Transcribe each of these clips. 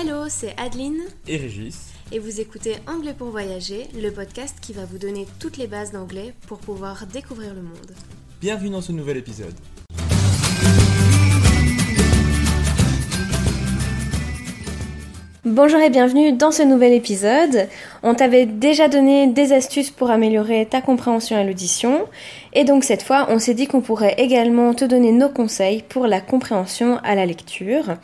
Hello, c'est Adeline et Régis. et vous écoutez Anglais pour voyager, le podcast qui va vous donner toutes les bases d'anglais pour pouvoir découvrir le monde. Bienvenue dans ce nouvel épisode. Bonjour et bienvenue dans ce nouvel épisode. On t'avait déjà donné des astuces pour améliorer ta compréhension à l'audition et donc cette fois on s'est dit qu'on pourrait également te donner nos conseils pour la compréhension à la lecture.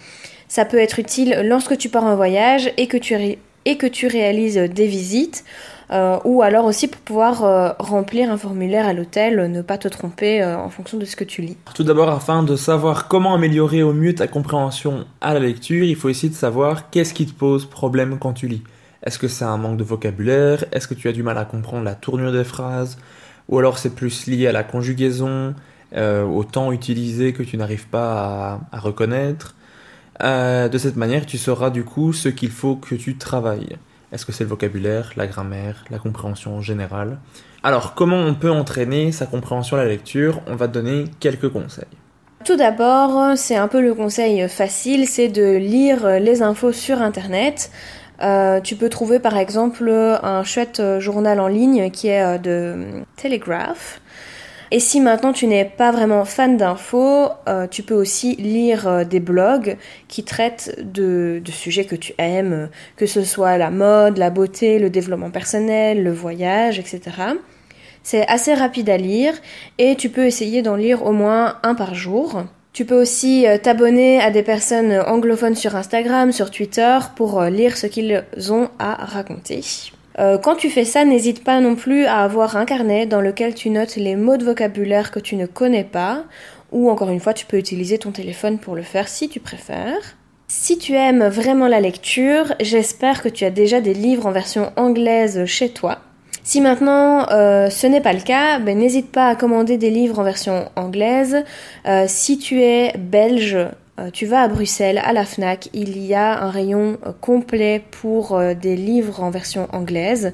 Ça peut être utile lorsque tu pars en voyage et que tu, réalises des visites euh, ou alors aussi pour pouvoir euh, remplir un formulaire à l'hôtel, ne pas te tromper euh, en fonction de ce que tu lis. Tout d'abord, afin de savoir comment améliorer au mieux ta compréhension à la lecture, il faut essayer de savoir qu'est-ce qui te pose problème quand tu lis. Est-ce que c'est un manque de vocabulaire? Est-ce que tu as du mal à comprendre la tournure des phrases? Ou alors c'est plus lié à la conjugaison, au temps utilisé que tu n'arrives pas à reconnaître? Euh, De cette manière, tu sauras du coup ce qu'il faut que tu travailles. Est-ce que c'est le vocabulaire, la grammaire, la compréhension générale Alors, comment on peut entraîner sa compréhension à la lecture? On va te donner quelques conseils. Tout d'abord, c'est un peu le conseil facile, c'est de lire les infos sur Internet. Euh, tu peux trouver par exemple un chouette journal en ligne qui est euh, de Telegraph. Et si maintenant tu n'es pas vraiment fan d'infos, euh, tu peux aussi lire euh, des blogs qui traitent de, sujets que tu aimes, que ce soit la mode, la beauté, le développement personnel, le voyage, etc. C'est assez rapide à lire et tu peux essayer d'en lire au moins un par jour. Tu peux aussi euh, t'abonner à des personnes anglophones sur Instagram, sur Twitter pour euh, lire ce qu'ils ont à raconter. Euh, quand tu fais ça, n'hésite pas non plus à avoir un carnet dans lequel tu notes les mots de vocabulaire que tu ne connais pas, ou encore une fois, tu peux utiliser ton téléphone pour le faire si tu préfères. Si tu aimes vraiment la lecture, j'espère que tu as déjà des livres en version anglaise chez toi. Si maintenant euh, ce n'est pas le cas, ben, n'hésite pas à commander des livres en version anglaise. Euh, si tu es belge, tu vas à Bruxelles, à la FNAC, il y a un rayon euh, complet pour euh, des livres en version anglaise.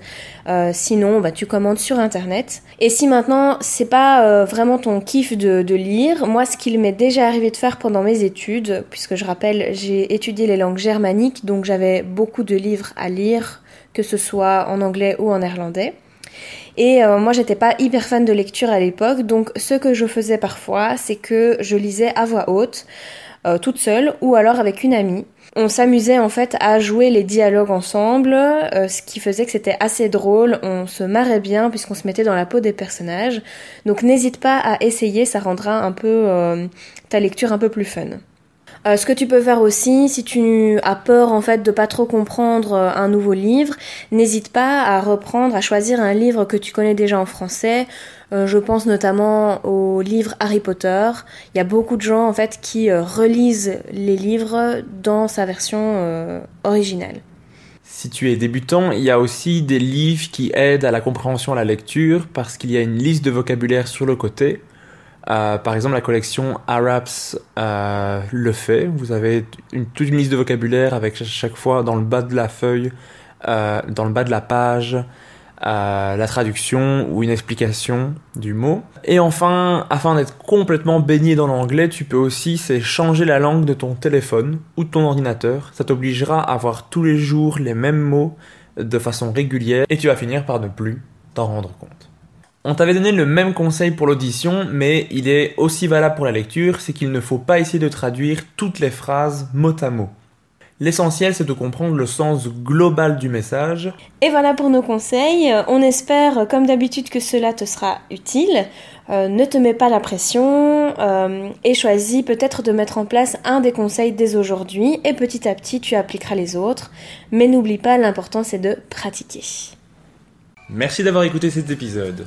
Euh, sinon, bah, tu commandes sur internet. Et si maintenant c'est pas euh, vraiment ton kiff de, lire, moi ce qu'il m'est déjà arrivé de faire pendant mes études, puisque je rappelle, j'ai étudié les langues germaniques, donc j'avais beaucoup de livres à lire, que ce soit en anglais ou en néerlandais. Et euh, moi, j'étais pas hyper fan de lecture à l'époque, donc ce que je faisais parfois, c'est que je lisais à voix haute, euh, toute seule, ou alors avec une amie. On s'amusait en fait à jouer les dialogues ensemble, euh, ce qui faisait que c'était assez drôle, on se marrait bien puisqu'on se mettait dans la peau des personnages. Donc n'hésite pas à essayer, ça rendra un peu euh, ta lecture un peu plus fun. Euh, ce que tu peux faire aussi, si tu as peur en fait de pas trop comprendre euh, un nouveau livre, n'hésite pas à reprendre, à choisir un livre que tu connais déjà en français. Euh, je pense notamment au livre Harry Potter. Il y a beaucoup de gens en fait qui relisent les livres dans sa version originale. Si tu es débutant, il y a aussi des livres qui aident à la compréhension à la lecture parce qu'il y a une liste de vocabulaire sur le côté. Euh, par exemple, la collection Arabs euh, le fait. Vous avez une, toute une liste de vocabulaire avec ch- chaque fois dans le bas de la feuille, euh, dans le bas de la page, euh, la traduction ou une explication du mot. Et enfin, afin d'être complètement baigné dans l'anglais, tu peux aussi changer la langue de ton téléphone ou de ton ordinateur. Ça t'obligera à avoir tous les jours les mêmes mots de façon régulière et tu vas finir par ne plus t'en rendre compte. On t'avait donné le même conseil pour l'audition, mais il est aussi valable pour la lecture, c'est qu'il ne faut pas essayer de traduire toutes les phrases mot à mot. L'essentiel, c'est de comprendre le sens global du message. Et voilà pour nos conseils. On espère, comme d'habitude, que cela te sera utile. Euh, ne te mets pas la pression euh, et choisis peut-être de mettre en place un des conseils dès aujourd'hui et petit à petit tu appliqueras les autres. Mais n'oublie pas, l'important c'est de pratiquer. Merci d'avoir écouté cet épisode.